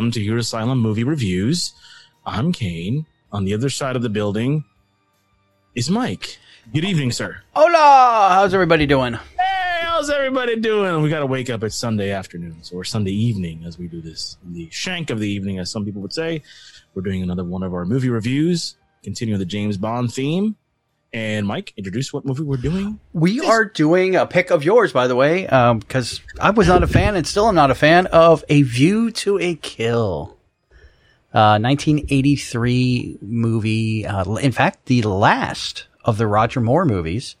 Welcome to Your Asylum Movie Reviews. I'm Kane. On the other side of the building is Mike. Good evening, sir. Hola! How's everybody doing? Hey, how's everybody doing? We got to wake up at Sunday afternoons or Sunday evening as we do this. In the shank of the evening, as some people would say. We're doing another one of our movie reviews, continuing the James Bond theme. And Mike, introduce what movie we're doing. We are doing a pick of yours, by the way, because I was not a fan and still am not a fan of A View to a Kill. Uh, 1983 movie. Uh, in fact, the last of the Roger Moore movies.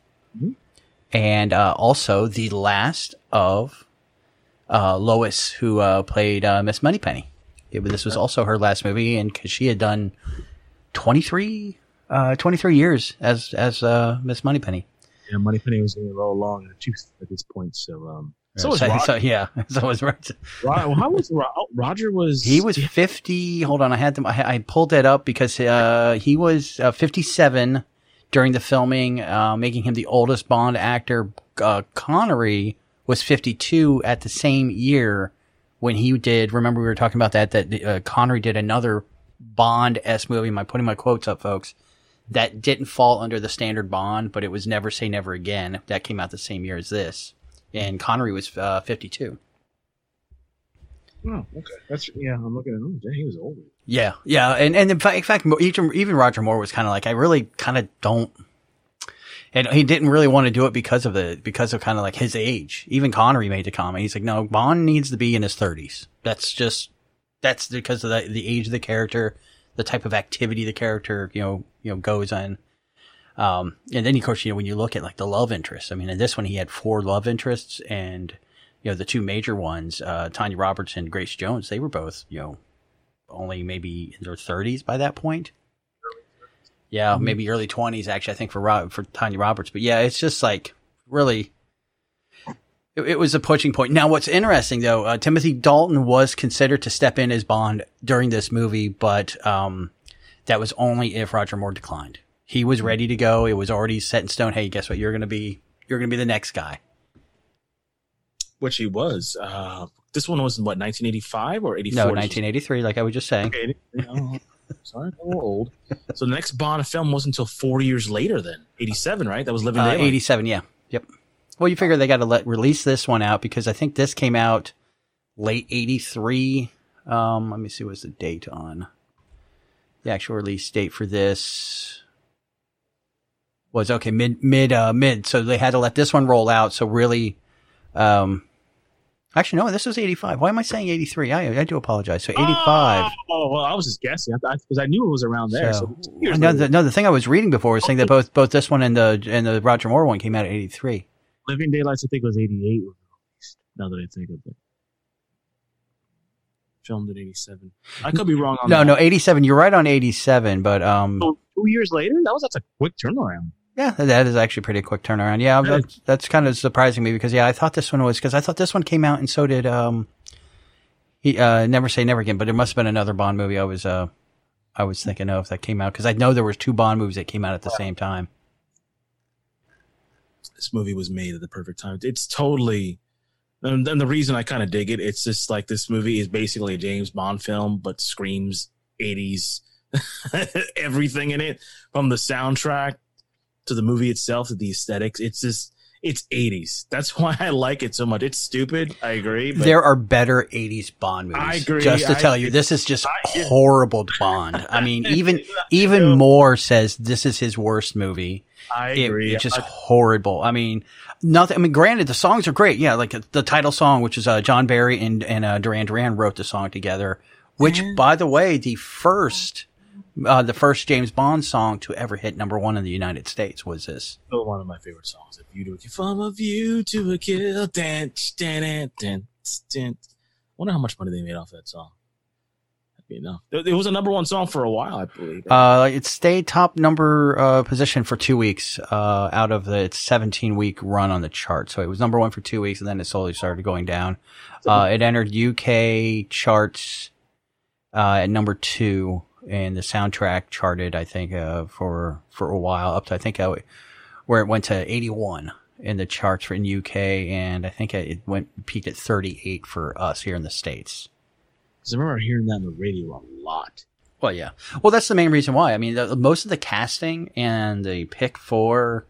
And uh, also the last of uh, Lois, who uh, played uh, Miss Moneypenny. It, this was also her last movie, and because she had done 23, uh, 23 years as as uh, Miss Moneypenny. Yeah, Moneypenny was getting a little long in the tooth at this point. So, um, so was so, Roger. so- yeah, so was Roger. Ro- how was oh, Roger? Was He was 50. Hold on, I had them. I, I pulled that up because uh, he was uh, 57 during the filming, uh, making him the oldest Bond actor. Uh, Connery was 52 at the same year when he did. Remember, we were talking about that. That uh, Connery did another Bond s movie. Am I putting my quotes up, folks? That didn't fall under the standard Bond, but it was Never Say Never Again. That came out the same year as this, and Connery was uh, 52. Oh, okay. That's yeah. I'm looking at him. Yeah, he was old. Yeah, yeah, and and in fact, in fact even even Roger Moore was kind of like, I really kind of don't, and he didn't really want to do it because of the because of kind of like his age. Even Connery made the comment. He's like, no, Bond needs to be in his thirties. That's just that's because of the the age of the character, the type of activity the character you know you know goes on. Um, and then of course you know when you look at like the love interests. I mean, in this one he had four love interests, and you know the two major ones, uh, Tanya Roberts and Grace Jones. They were both you know only maybe in their 30s by that point. Yeah, maybe early 20s actually. I think for Rob, for Tanya Roberts, but yeah, it's just like really. It, it was a pushing point. Now, what's interesting though, uh, Timothy Dalton was considered to step in as Bond during this movie, but um, that was only if Roger Moore declined. He was ready to go. It was already set in stone. Hey, guess what? You're gonna be you're gonna be the next guy. Which he was. Uh, this one was in what 1985 or 84? No, 1983, like I was just saying. Okay, no, sorry, I'm a little old. So the next Bond film wasn't until four years later. Then 87, right? That was Living Uh, Daylight. 87, yeah. Yep. Well, you figure they got to let release this one out because I think this came out late 83. Um, let me see what's the date on. The actual release date for this was okay, mid mid uh mid. So they had to let this one roll out. So really um Actually, no, this was 85. Why am I saying 83? I, I do apologize. So 85. Oh, well, I was just guessing because I, knew it was around there. So, So, no, the, no, the thing I was reading before was saying that both both this one and the and the Roger Moore one came out at 83. Living Daylights, I think, was 88 when released, Now that I think of it. Filmed in 87. I could be wrong on No, that. no, 87. You're right on 87, but um, So two years later? That was that's a quick turnaround. yeah, that is actually pretty quick turnaround. Yeah, that's, that's kind of surprising me because yeah, I thought this one was because I thought this one came out and so did um, he uh, Never Say Never Again, but it must have been another Bond movie I was uh, I was thinking of that came out because I know there was two Bond movies that came out at the same time. This movie was made at the perfect time. It's totally. And then the reason I kind of dig it, it's just like this movie is basically a James Bond film, but screams 80s everything in it from the soundtrack to the movie itself to the aesthetics. It's just, it's 80s. That's why I like it so much. It's stupid. I agree. But there are better 80s Bond movies. I agree, Just to I tell you, this is just I- horrible Bond. I mean, even even. Moore says this is his worst movie. I It- agree. it's just I- horrible. I mean, nothing. I mean, granted, the songs are great. Yeah, like the title song, which is uh, John Barry and and uh, Duran Duran wrote the song together. Which, by the way, the first uh, the first James Bond song to ever hit number one in the United States was this. still one of my favorite songs. If you do it from a view to a kill, dan, dan, dan, dan, dan. Wonder how much money they made off that song. It was a number one song for a while, I believe. Uh, it stayed top number uh, position for two weeks uh, out of the its 17 week run on the chart. So it was number one for two weeks, and then it slowly started going down. Uh, it entered UK charts uh, at number two, and the soundtrack charted, I think, uh, for for a while up to I think uh, where it went to 81 in the charts for in UK, and I think it went peaked at 38 for us here in the states. Because I remember hearing that on the radio a lot. Well, yeah. Well, that's the main reason why. I mean, the, most of the casting and the pick for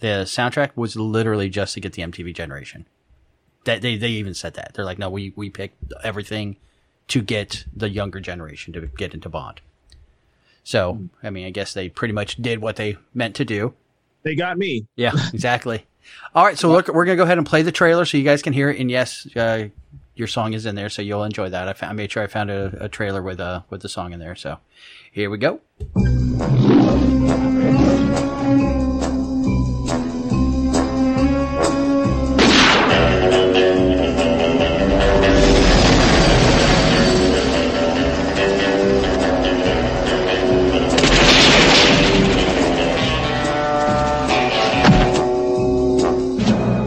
the soundtrack was literally just to get the MTV generation. That they they even said that they're like, no, we we picked everything to get the younger generation to get into Bond. So, I mean, I guess they pretty much did what they meant to do. They got me. Yeah, exactly. All right, so look, we're gonna go ahead and play the trailer so you guys can hear it. And yes, uh, your song is in there, so you'll enjoy that. I, found, I made sure I found a, a trailer with a with the song in there. So here we go.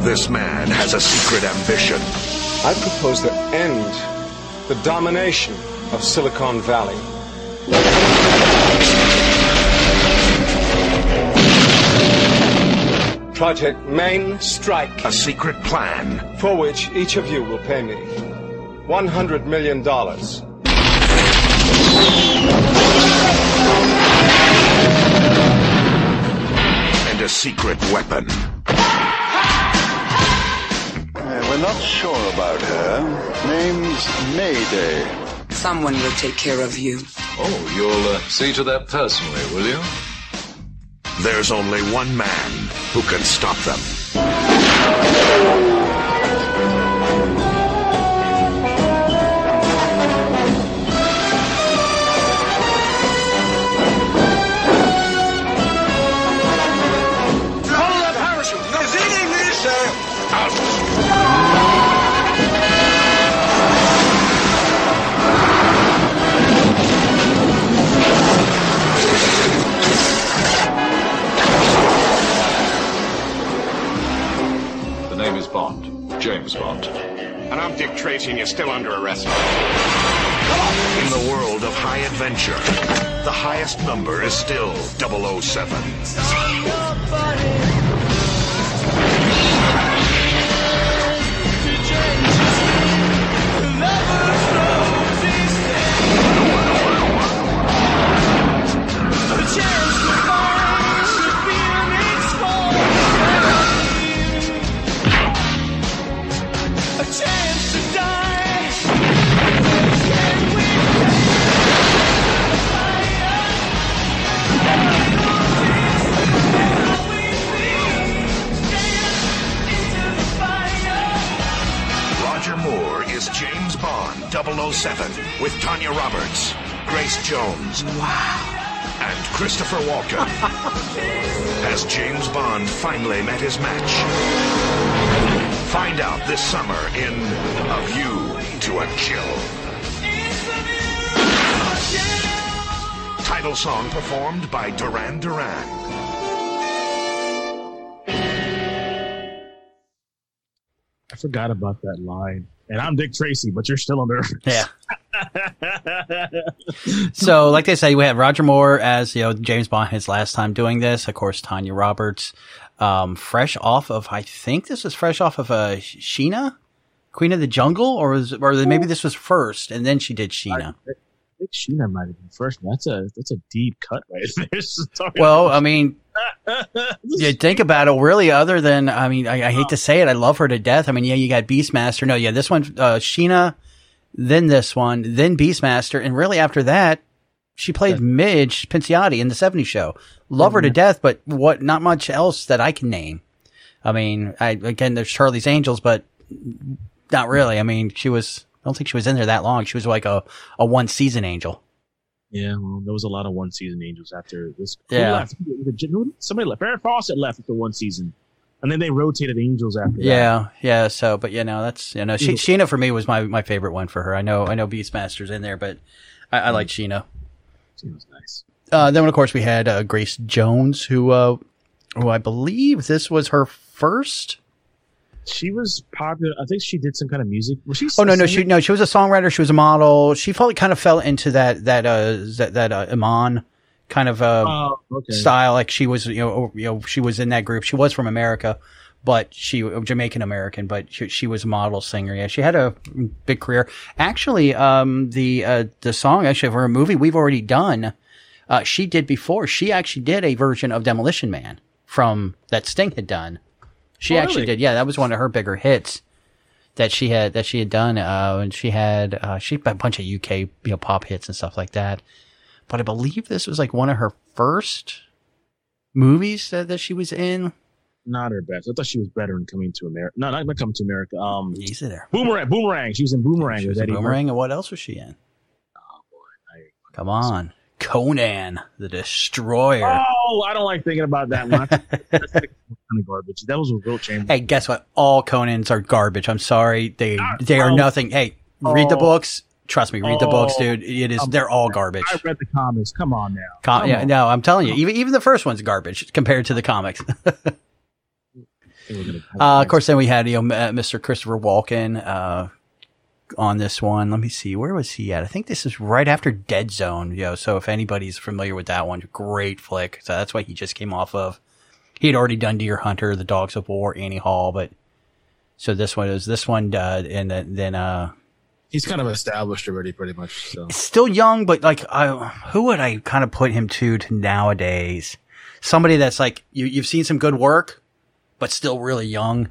This man has a secret ambition. I propose to end the domination of Silicon Valley. Project Main Strike, A secret plan. for which each of you will pay me $100 million. And a secret weapon. We're not sure about her. Name's Mayday. Someone will take care of you. Oh, you'll uh, see to that personally, will you? There's only one man who can stop them. Bond. James Bond. And I'm Dick Tracy, and you're still under arrest. In the world of high adventure, the highest number is still 007. Roger finally his match? Find out this summer in A View to a Kill. Title song performed by Duran Duran. I forgot about that line. And I'm Dick Tracy, but you're still on under. Yeah. so, like they say, we had Roger Moore as you know James Bond his last time doing this. Of course, Tanya Roberts, um, fresh off of I think this was fresh off of uh, Sheena, Queen of the Jungle, or was or maybe this was first and then she did Sheena. I think Sheena might have been first. That's a that's a deep cut right there. Well, I mean, you think about it, really, other than, I mean, I, I hate to say it, I love her to death. I mean, yeah, you got Beastmaster. No, yeah, this one, uh, Sheena, then this one, then Beastmaster. And really after that, she played Midge Pinciotti in the 70s show. Love her to mm-hmm. death, but what, not much else that I can name. I mean, I, again, there's Charlie's Angels, but not really. I mean, she was, I don't think she was in there that long. She was like a, a one season angel. yeah, well, there was a lot of one season angels after this. Yeah. left? Somebody left. Farrah Fawcett left after one season, and then they rotated angels after. that. Yeah, yeah. So, but you know, that's you know, she, Sheena for me was my my favorite one for her. I know, I know, Beastmaster's in there, but I, I like Sheena. She was nice. Uh, then of course we had uh, Grace Jones, who uh, who I believe this was her first. She was popular. I think she did some kind of music. Was she? Oh no, no, singing? she no, she was a songwriter. She was a model. She felt kind of fell into that that uh that that uh, Iman kind of uh Oh, okay. style. Like she was, you know, you know, she was in that group. She was from America, but she Jamaican American, but she, she, was a model singer. Yeah, she had a big career. Actually, um, the uh, the song actually for a movie we've already done, uh, she did before. She actually did a version of Demolition Man from that Sting had done. She oh, actually really? did. Yeah, that was one of her bigger hits that she had that she had done. Uh, and she had uh, she had a bunch of UK you know pop hits and stuff like that. But I believe this was like one of her first movies that, that she was in not her best. I thought she was better in Coming to America. No, not, not Coming to America. Um, there. Boomerang. Boomerang. She was in Boomerang. She was in Boomerang, and what else was she in? Oh boy, I, come on, Conan the Destroyer. Oh, I don't like thinking about that one. That's kind of garbage. That was a real Chambers. Hey, guess what? All Conans are garbage. I'm sorry. They they are nothing. Hey, read the oh. books. Trust me, read the books, oh. dude. It is. They're all garbage. I read the comics. Come on now. Com- yeah, on. no, I'm telling you. Even even the first one's garbage compared to the comics. Uh, of course, then we had you know Mr. Christopher Walken uh, on this one. Let me see, where was he at? I think this is right after Dead Zone. You know, so if anybody's familiar with that one, great flick. So that's why he just came off of. He had already done Deer Hunter, The Dogs of War, Annie Hall, but so this one is this one, uh, and then, then uh, he's kind of established already, pretty much. So still young, but like, I, who would I kind of put him to to nowadays? Somebody that's like you, you've seen some good work but still really young.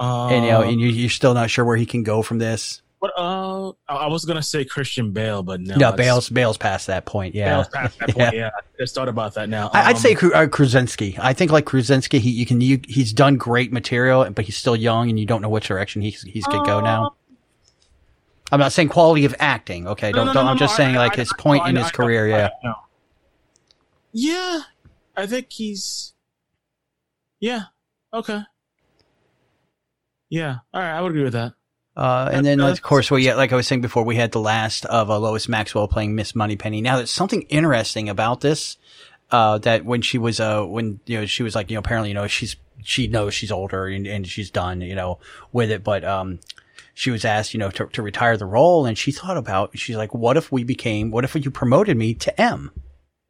and you know, and you, are still not sure where he can go from this. But uh, I was gonna say Christian Bale, but no. No, Bale's Bale's past that point. Yeah, Bale's past that point. yeah. yeah, I just thought about that now. Um, I'd say uh, Krasinski. I think like Krasinski, he you can you, he's done great material, but he's still young, and you don't know which direction he's he's gonna go now. Uh, I'm not saying quality of acting. Okay, don't, no, don't no, I'm just saying I, like I, his point I, in his career. yeah. Yeah, I think he's. Yeah, Okay. Yeah. All right. I would agree with that. Uh, and then, of course, we like I was saying before, we had the last of uh, Lois Maxwell playing Miss Moneypenny. Now, there's something interesting about this. Uh, that when she was, uh, when, you know, she was like, you know, apparently, you know, she's, she knows she's older and, and she's done, you know, with it. But, um, she was asked, you know, to, to retire the role and she thought about, she's like, what if we became, what if you promoted me to M?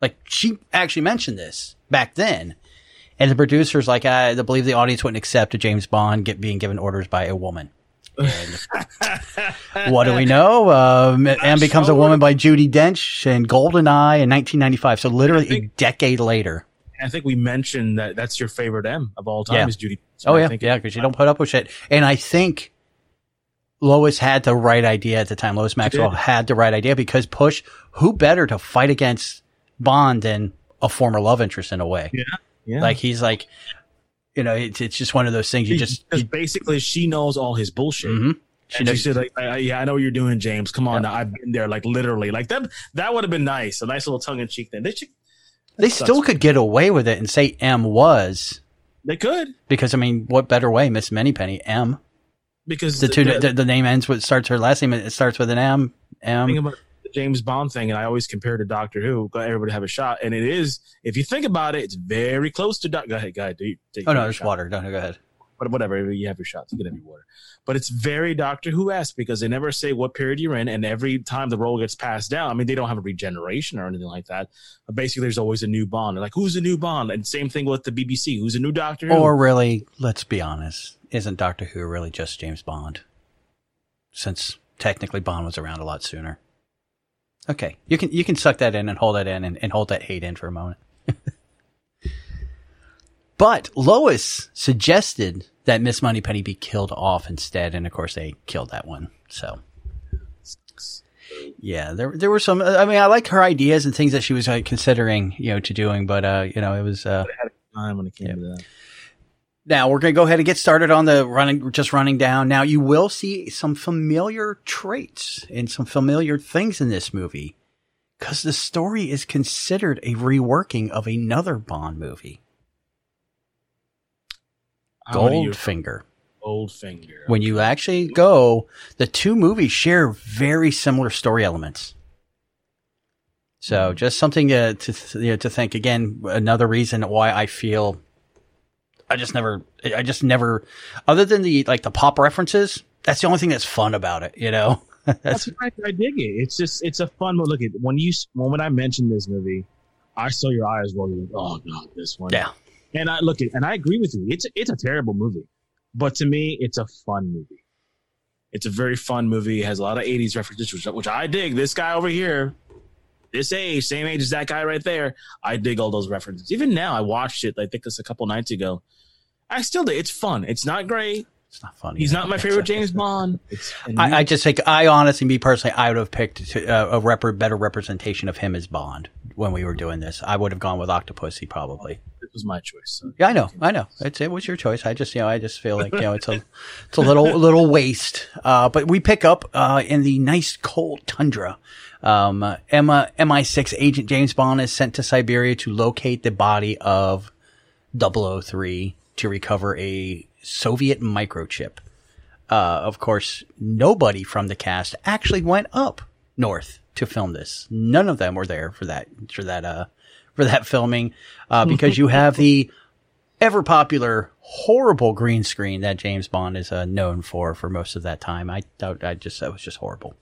Like she actually mentioned this back then. And the producers, like, I believe the audience wouldn't accept a James Bond get, being given orders by a woman. what do we know? Um, and becomes a woman by Judi Dench in Goldeneye in 1995. So literally think, a decade later. I think we mentioned that that's your favorite M of all time yeah. is Judi. Oh yeah, yeah, because you don't put up with shit. And I think Lois had the right idea at the time. Lois Maxwell had the right idea because push who better to fight against Bond than a former love interest in a way. Yeah. Yeah. Like he's like, you know, it's, it's just one of those things you just, you, basically she knows all his bullshit. Mm-hmm. She, knows, she said, like, I, yeah, I know what you're doing, James. Come on, yeah. now. I've been there, like literally, like that. That would have been nice, a nice little tongue in cheek thing. They, should, they still could get away with it and say M was. They could because I mean, what better way, Miss Many Penny M? Because the, the two, the, the, name ends with starts her last name. It starts with an M. M. James Bond thing, and I always compare to Doctor Who. Got everybody have a shot, and it is, if you think about it, it's very close to. Doc- go ahead, go ahead. Do you, oh no, there's water. Don't go ahead. But whatever, you have your shots. You can have your water. But it's very Doctor Who esque because they never say what period you're in, and every time the role gets passed down, I mean, they don't have a regeneration or anything like that. But basically, there's always a new Bond. They're like, who's the new Bond? And same thing with the BBC. Who's a new Doctor Who? Or really, let's be honest, isn't Doctor Who really just James Bond? Since technically Bond was around a lot sooner. Okay, you can you can suck that in and hold that in and, and hold that hate in for a moment. but Lois suggested that Miss Moneypenny be killed off instead, and of course they killed that one. So yeah, there there were some. I mean, I like her ideas and things that she was uh, considering, you know, to doing, but uh, you know, it was uh, time when it came yeah. to that. Now we're going to go ahead and get started on the running, just running down. Now you will see some familiar traits and some familiar things in this movie because the story is considered a reworking of another Bond movie. Goldfinger. Goldfinger. When you actually go, the two movies share very similar story elements. So hmm. just something to, to, you know, to think again, another reason why I feel I just never, I just never, other than the like the pop references, that's the only thing that's fun about it. You know, that's, that's I, I dig it. It's just, it's a fun. Look at when you when I mentioned this movie, I saw your eyes rolling. Oh god, this one. Yeah. And I look at, and I agree with you. It's it's a terrible movie. but to me, it's a fun movie. It's a very fun movie. It has a lot of 80s references, which, which I dig. This guy over here, this age, same age as that guy right there, I dig all those references. Even now, I watched it, I think this a couple nights ago. I still do. It's fun. It's not great. It's not funny. He's not my favorite James Bond. I, I just think I honestly, me personally, I would have picked uh, a rep- better representation of him as Bond when we were doing this. I would have gone with Octopussy probably. This was my choice. So. Yeah, I know, I know. It's, it was your choice. I just, you know, I just feel like you know, it's a, it's a little, little waste. Uh, but we pick up uh, in the nice cold tundra. Um, uh, Emma MI6 agent James Bond is sent to Siberia to locate the body of 003 to recover a Soviet microchip. Uh, of course, nobody from the cast actually went up north to film this. None of them were there for that for that uh for that filming uh, because you have the ever popular horrible green screen that James Bond is uh, known for for most of that time. I thought I just that was just horrible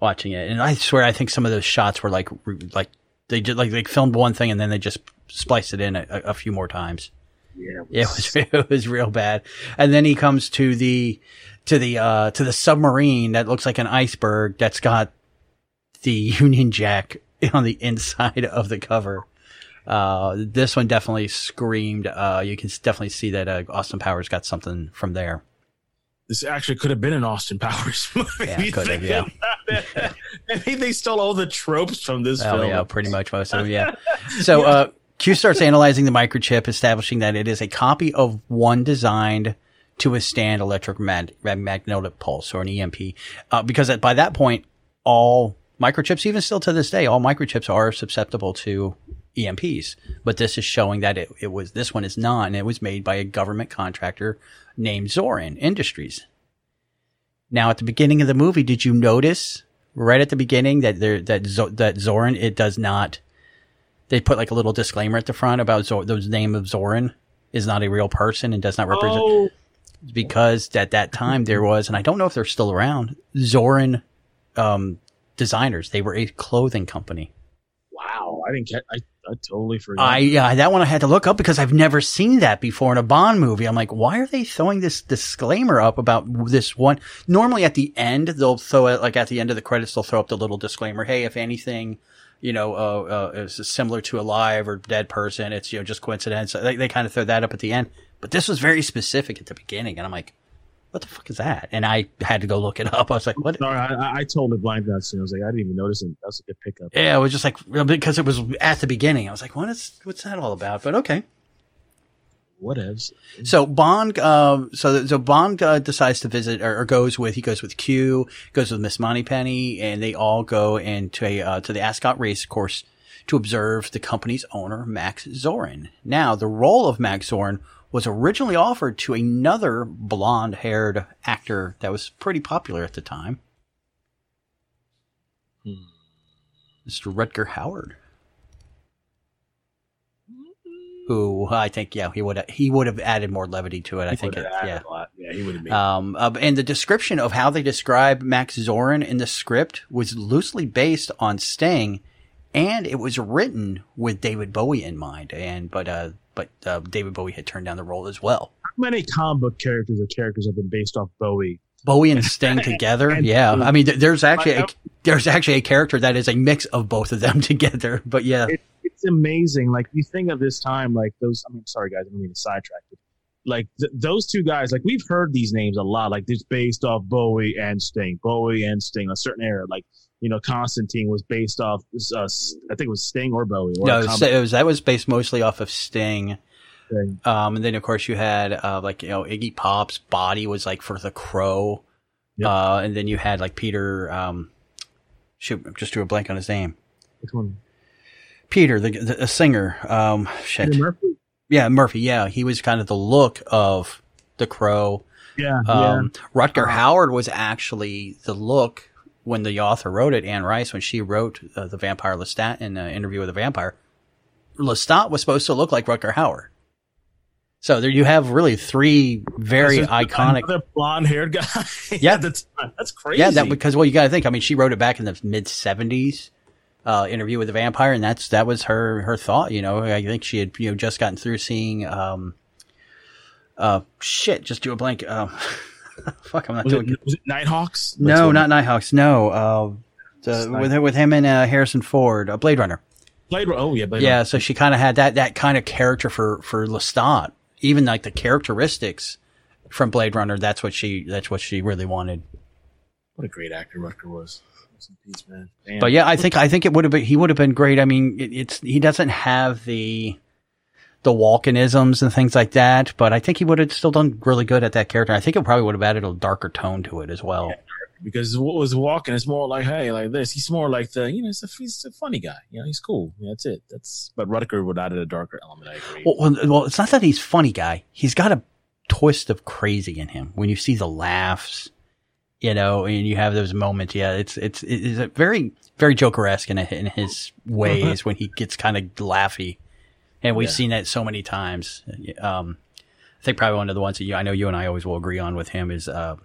watching it, and I swear I think some of those shots were like like they did like they filmed one thing and then they just spliced it in a, a few more times. Yeah, it was it was real bad. And then he comes to the to the uh to the submarine that looks like an iceberg that's got the Union Jack on the inside of the cover. Uh, this one definitely screamed. Uh, you can definitely see that uh, Austin Powers got something from there. This actually could have been an Austin Powers movie. Yeah, could have. Yeah. I think they stole all the tropes from this oh, film. yeah, pretty much most of them. Yeah. So, uh, Q starts analyzing the microchip, establishing that it is a copy of one designed to withstand electric mag- magnetic pulse or an EMP. Uh, because by that point, all microchips, even still to this day, all microchips are susceptible to EMPs. But this is showing that it, it was, this one is not, and it was made by a government contractor named Zorin Industries. Now, at the beginning of the movie, did you notice right at the beginning that there, that, Zo- that Zorin, it does not, they put like a little disclaimer at the front about Zor- the name of Zoran is not a real person and does not represent, Oh, because at that time there was, and I don't know if they're still around, Zoran um, designers. They were a clothing company. wow! I didn't get. I, I totally forgot. I yeah, that one I had to look up because I've never seen that before in a Bond movie. I'm like, why are they throwing this disclaimer up about this one? Normally at the end they'll throw it like at the end of the credits they'll throw up the little disclaimer. Hey, if anything, you know, uh, uh, is similar to a live or dead person, it's you know just coincidence. They, they kind of throw that up at the end, but this was very specific at the beginning, and I'm like, what the fuck is that? And I had to go look it up. I was like, what? Sorry, I, I- I totally blanked that soon. I was like, I didn't even notice it. That was a good pickup. Yeah, it was just like because it was at the beginning. I was like, what is what's that all about? But okay. Whatevs. So Bond, um, so so Bond uh, decides to visit or, or goes with he goes with Q, goes with Miss Moneypenny, and they all go into a uh, to the Ascot race course to observe the company's owner Max Zorin. Now, the role of Max Zorin was originally offered to another blonde-haired actor that was pretty popular at the time, Mr. Rutger Hauer. Who I think, yeah, he would he would have added more levity to it. I think, it, yeah. a lot. Yeah, he would have. Um, uh, and the description of how they describe Max Zorin in the script was loosely based on Sting, and it was written with David Bowie in mind. And but uh, but uh, David Bowie had turned down the role as well. How many comic book characters or characters have been based off Bowie? Bowie and Sting together, yeah. I mean, there's actually a, there's actually a character that is a mix of both of them together. But yeah, It, it's amazing. Like you think of this time, like those. I mean, sorry guys, I don't mean to sidetrack. But like th- those two guys, like we've heard these names a lot. Like this based off Bowie and Sting, Bowie and Sting, a certain era. Like you know, Constantine was based off. Uh, I think it was Sting or Bowie. Or no, it was, it was that was based mostly off of Sting. Thing. Um, and then of course you had uh, like you know Iggy Pop's body was like for the Crow, Yep. uh, and then you had like Peter. Um, shoot, just drew a blank on his name. Which one? Peter, the the, the singer. Um, shit. Eddie Murphy. Yeah, Murphy. Yeah, he was kind of the look of the Crow. Yeah, Um, Rutger Uh, Hauer was actually the look when the author wrote it. Anne Rice, when she wrote uh, the Vampire Lestat in uh, Interview with a Vampire, Lestat was supposed to look like Rutger Hauer. So there you have really three very iconic. Another blonde-haired guy. Yeah. that's that's crazy. Yeah, that because well, you got to think. I mean, she wrote it back in the mid seventies. Uh, interview with the vampire, and that's that was her her thought. You know, I think she had you know just gotten through seeing um, uh, shit, just do a blank. Uh, fuck, I'm not Was doing. it, was it Nighthawks? no, not Nighthawks. No, uh, the, with with him and uh, Harrison Ford, uh, Blade Runner. Blade. Runner- Oh yeah, Blade Yeah, Runner. so she kind of had that that kind of character for for Lestat. Even like the characteristics from Blade Runner, that's what she that's what she really wanted. What a great actor Rutger was. Peace, man. But yeah, I think I think it would have been he would have been great. I mean, it, it's he doesn't have the the Walkenisms and things like that, but I think he would have still done really good at that character. I think it probably would have added a darker tone to it as well. Because what was Walken it's more like hey like this he's more like the you know he's a, he's a funny guy you know he's cool yeah, that's it that's but Rutger would add a darker element I agree Well, well, well, it's not that he's funny guy. He's got a twist of crazy in him. When you see the laughs, you know, and you have those moments, yeah, it's it's it's a very very Joker-esque in, in his ways when he gets kind of laughy, and we've Yeah. seen that so many times. Um, I think probably one of the ones that you, I know you and I always will agree on with him is uh,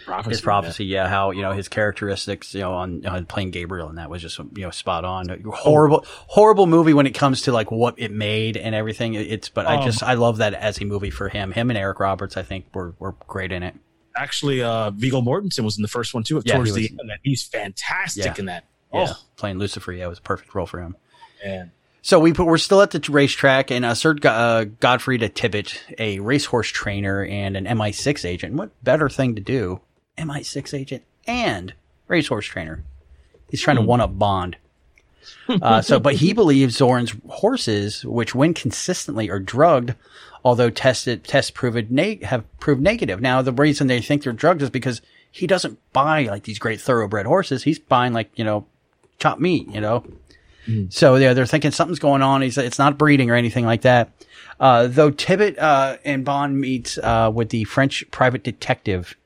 prophecy, his prophecy. Yeah, how you know his characteristics, you know, on, on playing Gabriel, and that was just you know spot on. Horrible, horrible movie when it comes to like what it made and everything. It's, but I Um, just I love that as a movie for him. Him and Eric Roberts, I think, were were great in it. actually uh Viggo Mortensen was in the first one too Yeah, towards he the end and he's fantastic Yeah. in that Yeah, oh playing Lucifer, yeah, it was a perfect role for him. man So we put, we're still at the racetrack, and uh, Sir uh, Godfrey de Tibbett, a racehorse trainer and an MI6 agent. What better thing to do? MI6 agent and racehorse trainer. He's trying to one up Bond. Uh, so, but he believes Zorn's horses, which when consistently are drugged, although tested tests proved neg- have proved negative. Now, the reason they think they're drugged is because he doesn't buy like these great thoroughbred horses. He's buying like you know chopped meat, you know. So yeah, they're thinking something's going on. He's it's not breeding or anything like that. Uh, though Tibbett uh, and Bond meets uh, with the French private detective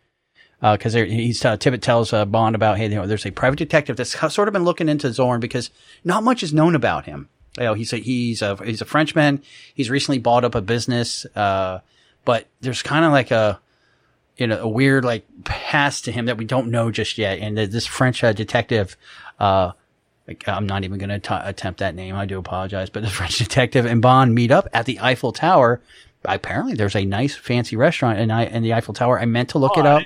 because he's uh, Tibbett tells uh, Bond about hey, you know, there's a private detective that's sort of been looking into Zorn because not much is known about him. You know, he's a he's a he's a Frenchman. He's recently bought up a business, uh, but there's kind of like a you know a weird like past to him that we don't know just yet. And this French uh, detective. Like, I'm not even going to attempt that name. I do apologize. But the French detective and Bond meet up at the Eiffel Tower. Apparently, there's a nice fancy restaurant in, I, in the Eiffel Tower. I meant to look it up.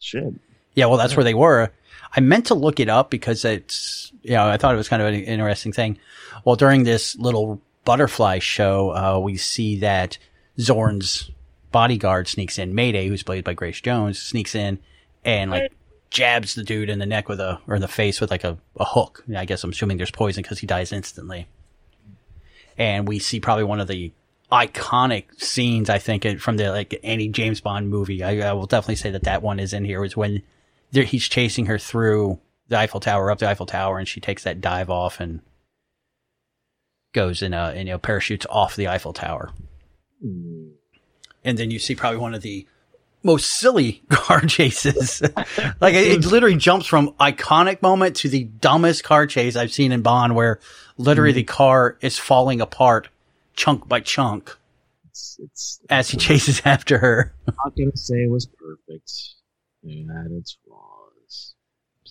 shit Yeah, well, that's where they were. I meant to look it up because it's, you know, I thought it was kind of an interesting thing. Well, during this little butterfly show, uh, we see that Zorn's bodyguard sneaks in. Mayday, who's played by Grace Jones, sneaks in and like jabs the dude in the neck with a, or in the face with like a, a hook. I guess I'm assuming there's poison because he dies instantly. And we see probably one of the iconic scenes, I think, from the like any James Bond movie. I, I will definitely say that that one is in here. Is when there, he's chasing her through the Eiffel Tower, up the Eiffel Tower, and she takes that dive off and goes in a, uh, and, you know, parachutes off the Eiffel Tower. And then you see probably one of the most silly car chases. like it, it literally jumps from iconic moment to the dumbest car chase I've seen in Bond where literally mm-hmm. the car is falling apart chunk by chunk it's, it's as he chases after her. I'm not gonna say it was perfect had its flaws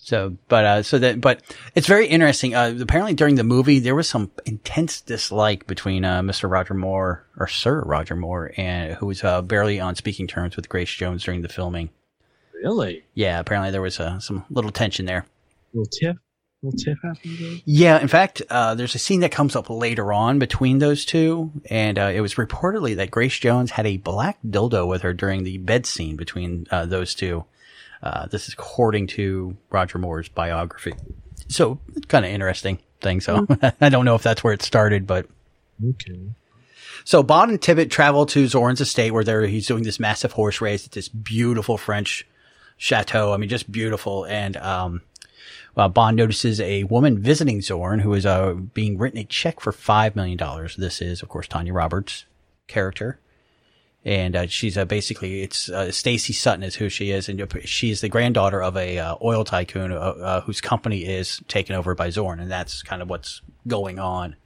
So, but, uh, so that, but it's very interesting. Uh, apparently during the movie, there was some intense dislike between, uh, Mr. Roger Moore or Sir Roger Moore and who was, uh, barely on speaking terms with Grace Jones during the filming. really Yeah, apparently there was, uh, some little tension there. little tiff little tiff happened Yeah, in fact, uh, there's a scene that comes up later on between those two, and uh, it was reportedly that Grace Jones had a black dildo with her during the bed scene between uh, those two. Uh, this is according to Roger Moore's biography. So, it's kind of interesting thing. So, I don't know if that's where it started, but okay so Bond and Tibbett travel to Zorn's estate where they're, he's doing this massive horse race at this beautiful French chateau. I mean, just beautiful. And, um, well, Bond notices a woman visiting Zorn who is, uh, being written a check for $5 million. This is, of course, Tanya Roberts' character. And, uh, she's, uh, basically, it's, uh, Stacy Sutton is who she is. And she's the granddaughter of a, uh, oil tycoon, uh, uh, whose company is taken over by Zorn. And that's kind of what's going on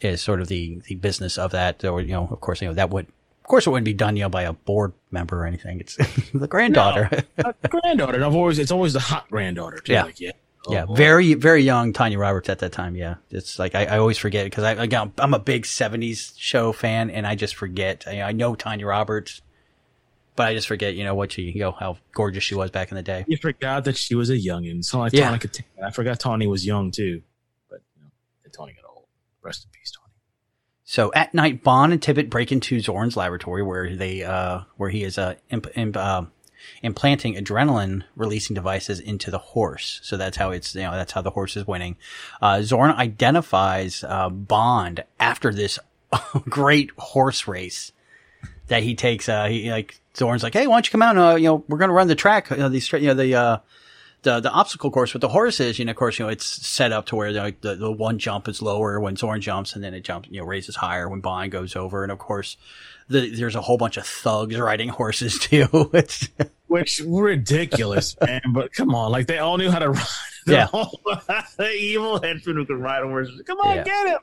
is sort of the, the business of that. Or, you know, of course, you know, that would, of course, it wouldn't be done, you know, by a board member or anything. It's the granddaughter. Uh, granddaughter and I've always it's always the hot granddaughter too Yeah. like yeah yeah, boy. very very young Tanya Roberts at that time. Yeah, it's like I, I always forget because I, got, I'm a big '70s show fan, and I just forget. I, I know Tanya Roberts, but I just forget, you know, what she, you know, how gorgeous she was back in the day. You forgot that she was a youngin. So like Yeah. Tawny could take I forgot Tawny was young too. But you know, Tawny got old. Rest in peace, Tawny. So at night, Bond and Tibbett break into Zorn's laboratory where they, uh, where he is, uh, imp- imp- uh, implanting adrenaline releasing devices into the horse. So that's how it's, you know, that's how the horse is winning. Uh, Zorn identifies, uh, Bond after this great horse race that he takes, uh, he like, Zorn's like, Hey, why don't you come out? And, uh, you know, we're going to run the track, you know, these, you know, the, uh, the the obstacle course with the horses, know, of course, you know, it's set up to where like the, the one jump is lower when Zorn jumps and then it jumps, you know, raises higher when Bond goes over. And of course, the, there's a whole bunch of thugs riding horses too. it's, Which ridiculous, man. But come on, like they all knew how to ride. Yeah. the evil henchman who could ride a horse. Come on, Yeah. get him.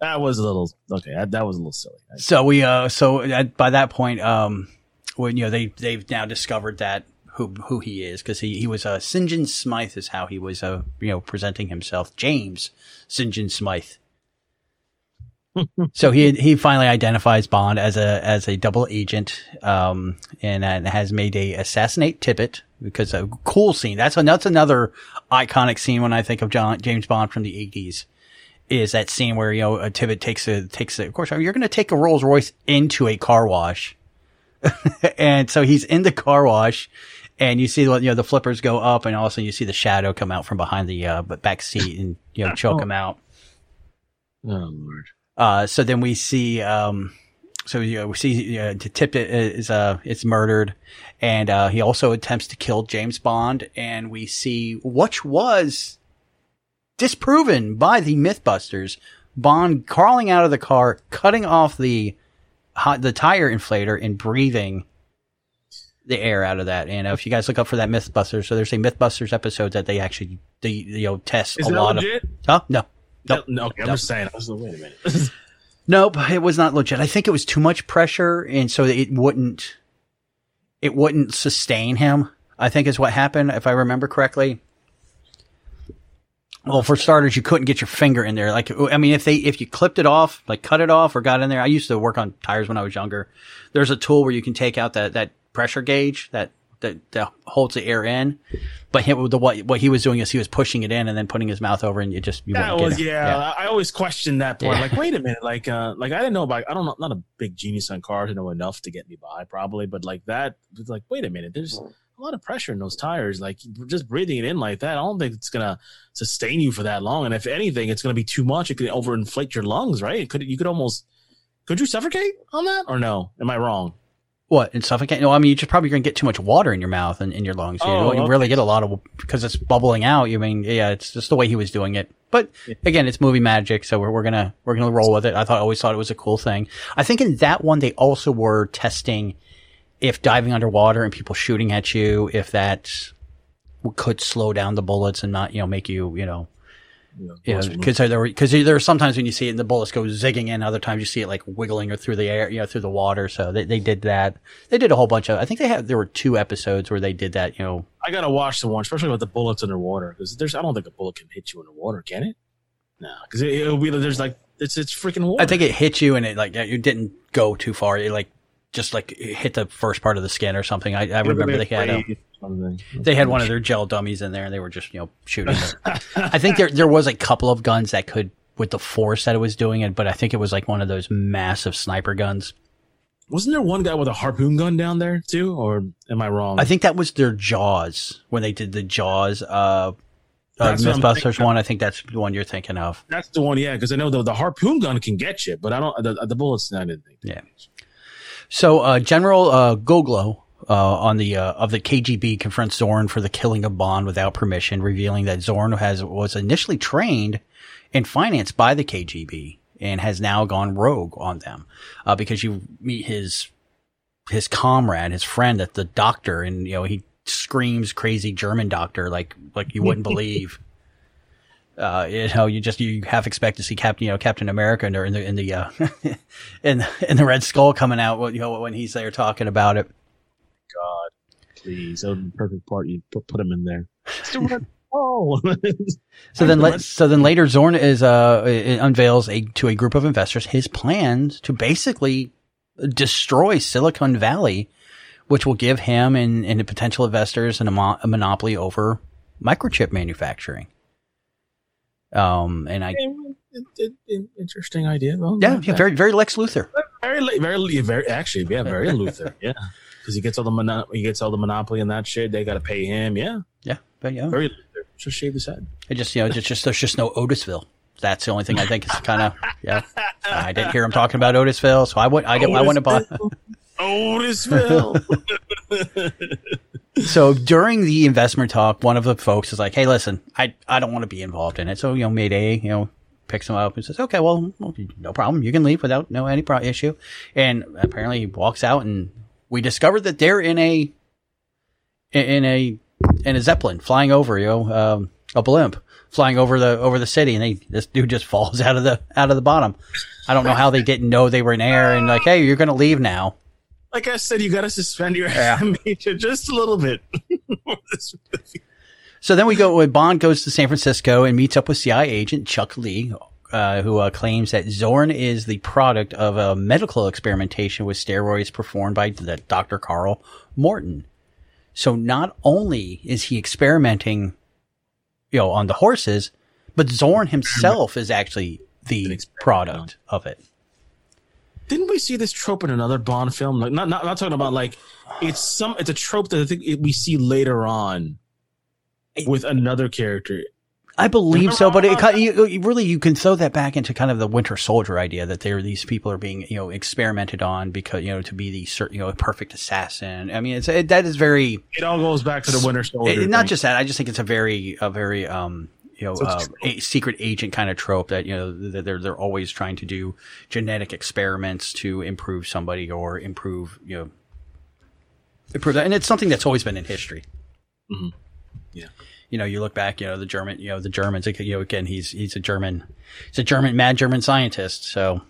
That was a little okay. That, that was a little silly. so we, uh, so at, by that point, um, when, you know, they, they've now discovered that who, who he is because he, he was, uh, St. John Smythe is how he was, uh, you know, presenting himself. James St. John Smythe. So he he finally identifies Bond as a as a double agent, um, and, uh, has made a assassinate Tibbett because a cool scene. That's a, that's another iconic scene when I think of John James Bond from the eighties. Is that scene where you know a Tibbett takes a takes a, of course you're going to take a Rolls Royce into a car wash, and so he's in the car wash. And you see, what, you know, the flippers go up, and also you see the shadow come out from behind the uh, back seat, and you know, choke him out. Oh lord. Uh, so then we see, um, so you know, we see uh, Tibbett is uh, is murdered, and uh, he also attempts to kill James Bond, and we see which was disproven by the MythBusters. Bond crawling out of the car, cutting off the hot, the tire inflator, and breathing the air out of that. And uh, if you guys look up for that MythBusters, so there's a MythBusters episode that they actually they you know test Is a lot legit? of. Huh? No. Nope. No, okay, I'm Nope. just saying. I was like, wait a minute. Nope, it was not legit. I think it was too much pressure, and so it wouldn't, it wouldn't sustain him. I think is what happened, if I remember correctly. Well, for starters, you couldn't get your finger in there. Like, I mean, if they, if you clipped it off, like cut it off or got in there, I used to work on tires when I was younger. There's a tool where you can take out that, that pressure gauge that, that, that holds the air in. But him, the, what, what he was doing is he was pushing it in and then putting his mouth over and you just, you That was get it. yeah, I always questioned that point. Yeah. Like, wait a minute, like, uh, like I didn't know about. I don't know, not a big genius on cars. I know enough to get me by, probably, but like that, it's like, wait a minute, there's a lot of pressure in those tires. Like, just breathing it in like that, I don't think it's gonna sustain you for that long. And if anything, it's gonna be too much. It could overinflate your lungs, right? It could you could almost could you suffocate on that or no? Am I wrong? What and suffocate? No, I mean you just probably gonna get too much water in your mouth and in your lungs. You Oh, don't okay. really get a lot of because it's bubbling out. You mean yeah, it's just the way he was doing it. But again, it's movie magic, so we're, we're gonna we're gonna roll with it. I thought always thought it was a cool thing. I think in that one they also were testing if diving underwater and people shooting at you, if that could slow down the bullets and not you know make you you know Yeah, yeah, because there were because there are sometimes when you see it and the bullets go zigging in, other times you see it like wiggling or through the air, you know, through the water. So they, they did that. They did a whole bunch of. I think they had there were two episodes where they did that. You know, I gotta watch the one, especially with the bullets underwater, because there's I don't think a bullet can hit you underwater, can it? No, because it, it'll be there's like it's it's freaking water. I think it hit you and it like you didn't go too far. It like just like hit the first part of the skin or something. I, I remember they had um, a, they had one of their gel dummies in there and they were just you know shooting. I think there there was a couple of guns that could with the force that it was doing it, but I think it was like one of those massive sniper guns. Wasn't there one guy with a harpoon gun down there too, or am I wrong? I think that was their Jaws when they did the Jaws uh, uh That's Mythbusters one. I think that's the one you're thinking of. that's the one. Yeah, because I know the, the harpoon gun can get you, but I don't the, the bullets. I didn't think. Yeah. So uh, General uh, Gogol uh, on the uh, of the KGB confronts Zorn for the killing of Bond without permission, revealing that Zorn has was initially trained and financed by the KGB and has now gone rogue on them uh, because you meet his his comrade, his friend, at the doctor, and you know he screams crazy German doctor like like you wouldn't believe. Uh, you know, you just you half expect to see Captain, you know, Captain America in the in the in the uh, in, in the Red Skull coming out, you know, when he's there talking about it. God, please, that would be the perfect part. You put put him in there. It's the Red Oh, So then, let, so then later, Zorn is uh unveils a to a group of investors his plans to basically destroy Silicon Valley, which will give him and, and the potential investors an, a monopoly over microchip manufacturing. Um, and I, interesting idea. Well, yeah, yeah, very, very Lex Luthor. Very, very, very. Actually, yeah, very Luthor. Yeah, because he gets all the mono- he gets all the monopoly and that shit. They got to pay him. Yeah, yeah, but yeah, very Just shave his head. It just, you know, just, just there's just no Otisville. That's the only thing I think is kind of yeah. I didn't hear him talking about Otisville, so I would I, I want to buy Otisville. so during the investment talk, one of the folks is like, "Hey, listen, I I don't want to be involved in it." So you know, Mayday, you know, picks him up and says, "Okay, well, no problem. You can leave without no any pro- issue." And apparently, he walks out, and we discovered that they're in a in a in a zeppelin flying over, you know, um, a blimp flying over the over the city, and they this dude just falls out of the out of the bottom. I don't know how they didn't know they were in air and like, hey, you're going to leave now. Like I said, you got to suspend your yeah. animation just a little bit. so then we go when Bond goes to San Francisco and meets up with CIA agent Chuck Lee, uh, who uh, claims that Zorn is the product of a medical experimentation with steroids performed by the Dr. Carl Morton. So not only is he experimenting you know, on the horses, but Zorn himself is actually the product of it. Didn't we see this trope in another Bond film? Like, not not not talking about like it's some it's a trope that I think we see later on with another character. I believe so, but it, you, really you can throw that back into kind of the Winter Soldier idea that there these people are being you know experimented on because you know to be the certain you know perfect assassin. I mean, it's it, that is very. It all goes back to the Winter Soldier. It, not just that. I just think it's a very a very um you know, so uh, a secret agent kind of trope that you know they're they're always trying to do genetic experiments to improve somebody or improve you know improve that, and it's something that's always been in history. Mm-hmm. Yeah you know, you look back, you know, the German, you know, the Germans, you know, again, he's, he's a German, he's a German, mad German scientist. So.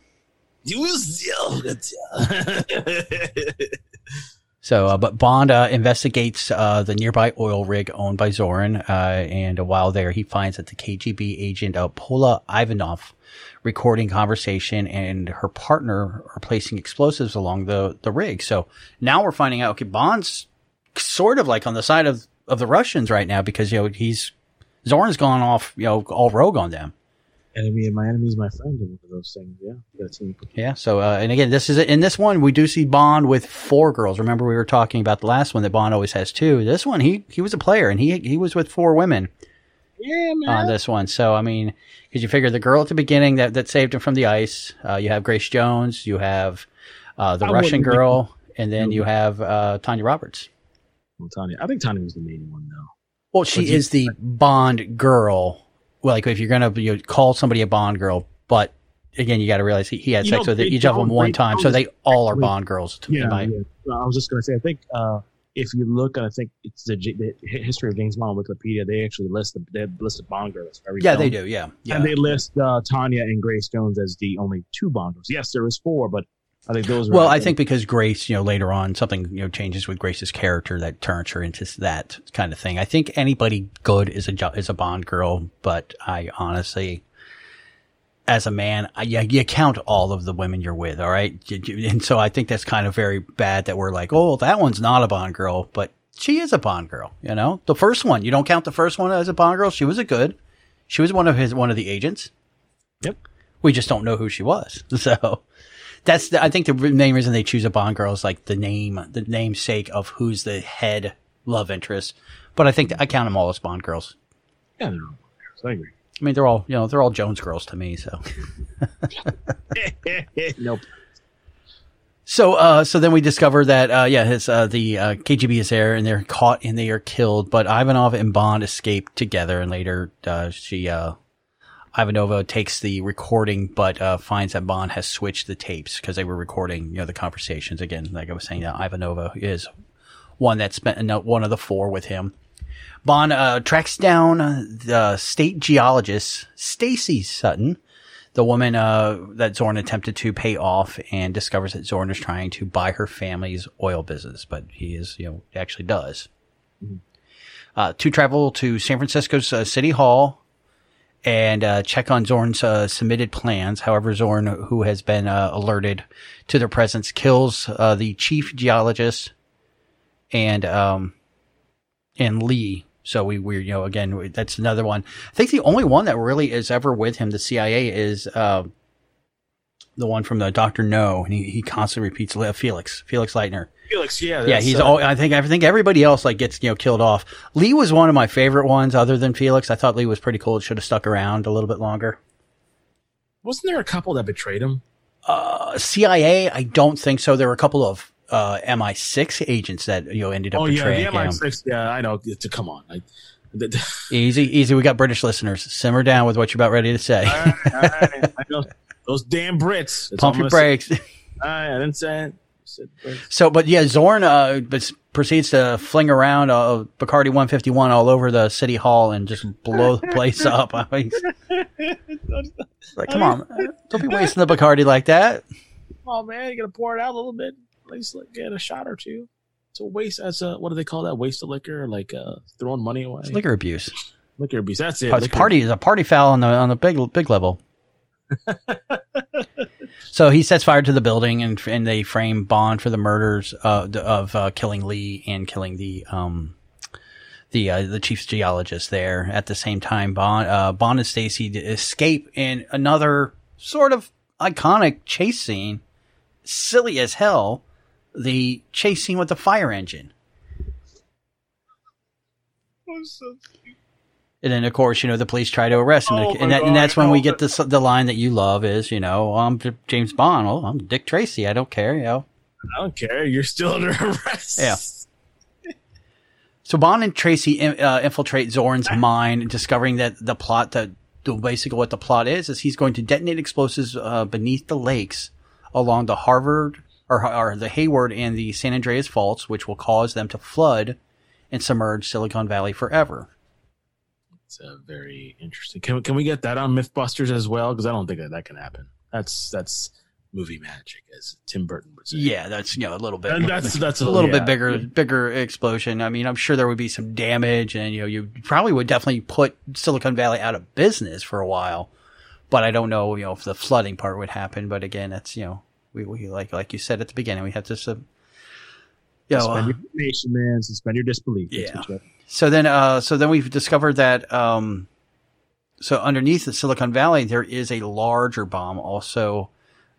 so, uh, but Bond, uh, investigates, uh, the nearby oil rig owned by Zorn. Uh, and while there, he finds that the KGB agent, uh, Paula Ivanov, recording conversation and her partner are placing explosives along the, the rig. So now we're finding out, okay, Bond's sort of like on the side of of the Russians right now because you know he's Zorn's gone off you know all rogue on them. Enemy and my enemy is my friend, one of those things. Yeah, Yeah. So, uh, and again, this is in this one we do see Bond with four girls. Remember, we were talking about the last one that Bond always has two. This one, he he was a player, and he he was with four women. Yeah, man. On this one, so I mean, because you figure the girl at the beginning that that saved him from the ice. Uh, you have Grace Jones. You have uh, the I Russian girl, and then you have uh, Tanya Roberts. Well, Tanya, I think Tanya was the main one though. Well, she is the Bond girl. Well, like if you're gonna you know, call somebody a Bond girl, but again, you got to realize he, he had you sex know, with each of them one time, so they all are Bond girls. Yeah, my, yeah. I was just gonna say, I think uh, if you look, I think it's the, the, history of James Bond Wikipedia. They actually list the they listed Bond girls. every yeah, film. they do. Yeah, yeah, and they list uh, Tanya and Grace Jones as the only two Bond girls. Yes, there is four, but I think those. well, I think because Grace, you know, later on something you know changes with Grace's character that turns her into that kind of thing. I think anybody good is a is a Bond girl, but I honestly, as a man, I, you, you count all of the women you're with, all right, and so I think that's kind of very bad that we're like, oh, that one's not a Bond girl, but she is a Bond girl. You know, the first one, you don't count the first one as a Bond girl. She was a good. She was one of his one of the agents. Yep. We just don't know who she was. So that's the, I think the main reason they choose a Bond girl is like the name, the namesake of who's the head love interest. But I think I count them all as Bond girls. Yeah, they're all girls. I agree. I mean, they're all you know, they're all Jones girls to me. So. nope. So, uh, so then we discover that, uh, yeah, his, uh, the, uh, KGB is there and they're caught and they are killed, but Ivanov and Bond escape together and later, uh, she, uh, Ivanova takes the recording, but uh, finds that Bond has switched the tapes because they were recording, you know, the conversations again. Like I was saying, that Ivanova is one that spent one of the four with him. Bond uh, tracks down the state geologist Stacy Sutton, the woman uh, that Zorn attempted to pay off, and discovers that Zorn is trying to buy her family's oil business, but he is, you know, actually does. Mm-hmm. uh, to travel to San Francisco's uh, City Hall and uh, check on Zorn's uh, submitted plans. However, Zorn, who has been uh, alerted to their presence, kills uh, the chief geologist and um, and Lee. So we we you know again that's another one. I think the only one that really is ever with him, the CIA, is uh, the one from the Doctor No, and he, he constantly repeats Felix Felix Leitner. Felix, yeah, Yeah, he's. all, I think. I think everybody else like gets you know killed off. Lee was one of my favorite ones, other than Felix. I thought Lee was pretty cool. It should have stuck around a little bit longer. Wasn't there a couple that betrayed him? Uh, CIA, I don't think so. There were a couple of uh, MI6 agents that you know ended up Oh yeah, betraying the. MI6. Yeah, I know. It's- Come on, I, Easy, easy. We got British listeners. Simmer down with what you're about ready to say. All right, all right. I know those damn Brits. That's Pump your I'm gonna say. brakes. I didn't say it. I said Brits. So, but yeah, Zorn uh, proceeds to fling around uh, Bacardi 151 all over the city hall and just blow the place up. I mean, like, come on, don't be wasting the Bacardi like that. Oh man, you gotta pour it out a little bit. At least like, get a shot or two. It's a waste. That's a what do they call that? Waste of liquor, like uh, throwing money away. It's liquor abuse. liquor abuse. That's it. It's Liquor- party is a party foul on the on the big big level. so he sets fire to the building and and they frame Bond for the murders uh, of uh, killing Lee and killing the um the uh, the chief geologist there. At the same time, Bond uh, Bond and Stacy escape in another sort of iconic chase scene, silly as hell. The chase scene with the fire engine. And then, of course, you know, the police try to arrest him. Oh and, that, and that's when we get the, the line that you love is, you know, I'm James Bond. Oh, I'm Dick Tracy. I don't care, you know. I don't care. You're still under arrest. Yeah. So Bond and Tracy uh, infiltrate Zorn's mind, discovering that the plot, that the- basically what the plot is, is he's going to detonate explosives uh, beneath the lakes along the Harvard or, or the Hayward and the San Andreas faults, which will cause them to flood and submerge Silicon Valley forever. It's uh, very interesting. Can we, can we get that on MythBusters as well? Because I don't think that that can happen. That's that's movie magic, as Tim Burton would say. Yeah, that's you know a little bit. And that's that's a little yeah. bit bigger, bigger explosion. I mean, I'm sure there would be some damage, and you know, you probably would definitely put Silicon Valley out of business for a while. But I don't know, you know, if the flooding part would happen. But again, that's you know, we, we like like you said at the beginning, we have to sub. You know, Suspend uh, your man. Suspend your disbelief. That's Yeah. So then, uh, so then we've discovered that, um, so underneath the Silicon Valley, there is a larger bomb also,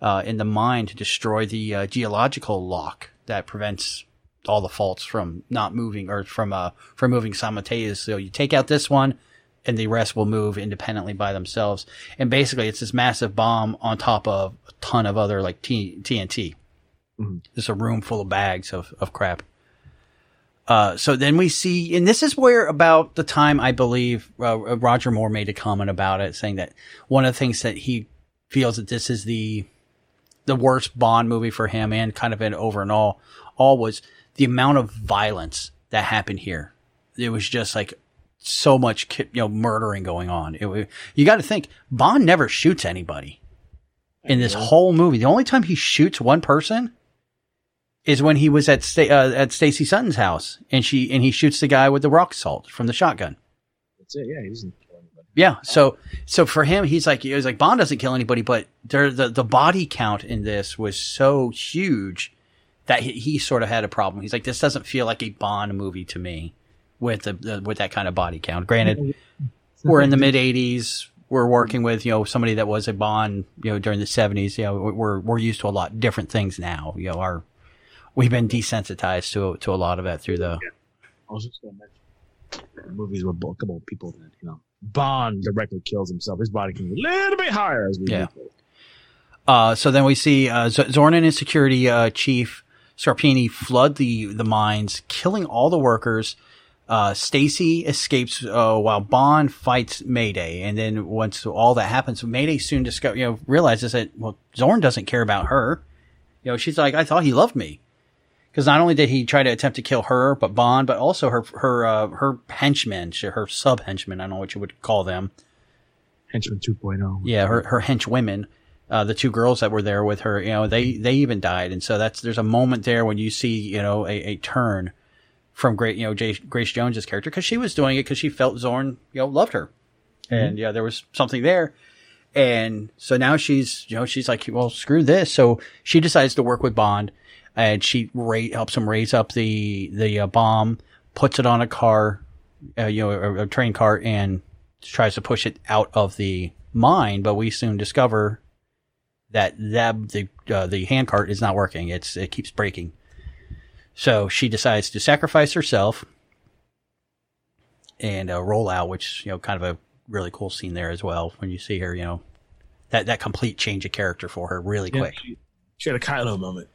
uh, in the mine to destroy the uh, geological lock that prevents all the faults from not moving or from, uh, from moving simultaneously. So you take out this one and the rest will move independently by themselves. And basically it's this massive bomb on top of a ton of other like T- TNT. Mhm. Just a room full of bags of, of crap. Uh, so then we see, and this is where about the time I believe uh, Roger Moore made a comment about it, saying that one of the things that he feels that this is the the worst Bond movie for him, and kind of an over and all, all was the amount of violence that happened here. It was just like so much, you know, murdering going on. It, you got to think Bond never shoots anybody in this whole movie. The only time he shoots one person is when he was at Sta- uh, at Stacy Sutton's house, and she and he shoots the guy with the rock salt from the shotgun. That's it. Yeah, he doesn't kill anybody. Yeah, so so for him, he's like he was like Bond doesn't kill anybody, but there the the body count in this was so huge that he, he sort of had a problem. He's like, this doesn't feel like a Bond movie to me with the, the with that kind of body count. Granted, we're in the mid '80s. We're working with you know somebody that was a Bond you know during the '70s. You know we're we're used to a lot different things now. You know our we've been desensitized to to a lot of that through the I was just going to mention movies with a couple of people that you know Bond directly kills himself. His body can be a little bit higher as we Yeah. move. Uh, so then we see uh, Z- Zorn and his security uh, chief Scarpini flood the the mines, killing all the workers. Uh, Stacy escapes uh, while Bond fights Mayday, and then once all that happens, Mayday soon discover you know realizes that well Zorn doesn't care about her. You know she's like I thought he loved me because not only did he try to attempt to kill her, but Bond, but also her her uh, her henchmen, her sub henchmen. I don't know what you would call them. Henchman oh. 2.0. Yeah, her her hench women, uh, the two girls that were there with her, you know, they they even died, and so that's there's a moment there when you see you know a, a turn from great, you know, J- Grace Jones's character because she was doing it because she felt Zorn, you know, loved her, and yeah, there was something there. And so now she's, you know, she's like, well, screw this. So she decides to work with Bond, and she ra- helps him raise up the the uh, bomb, puts it on a car, uh, you know, a, a train car, and tries to push it out of the mine. But we soon discover that that the uh, the handcart is not working. It's it keeps breaking. So she decides to sacrifice herself and uh, roll out, which you know, kind of a really cool scene there as well. When you see her, you know, that that complete change of character for her really Yeah, quick. she, she had a Kylo moment.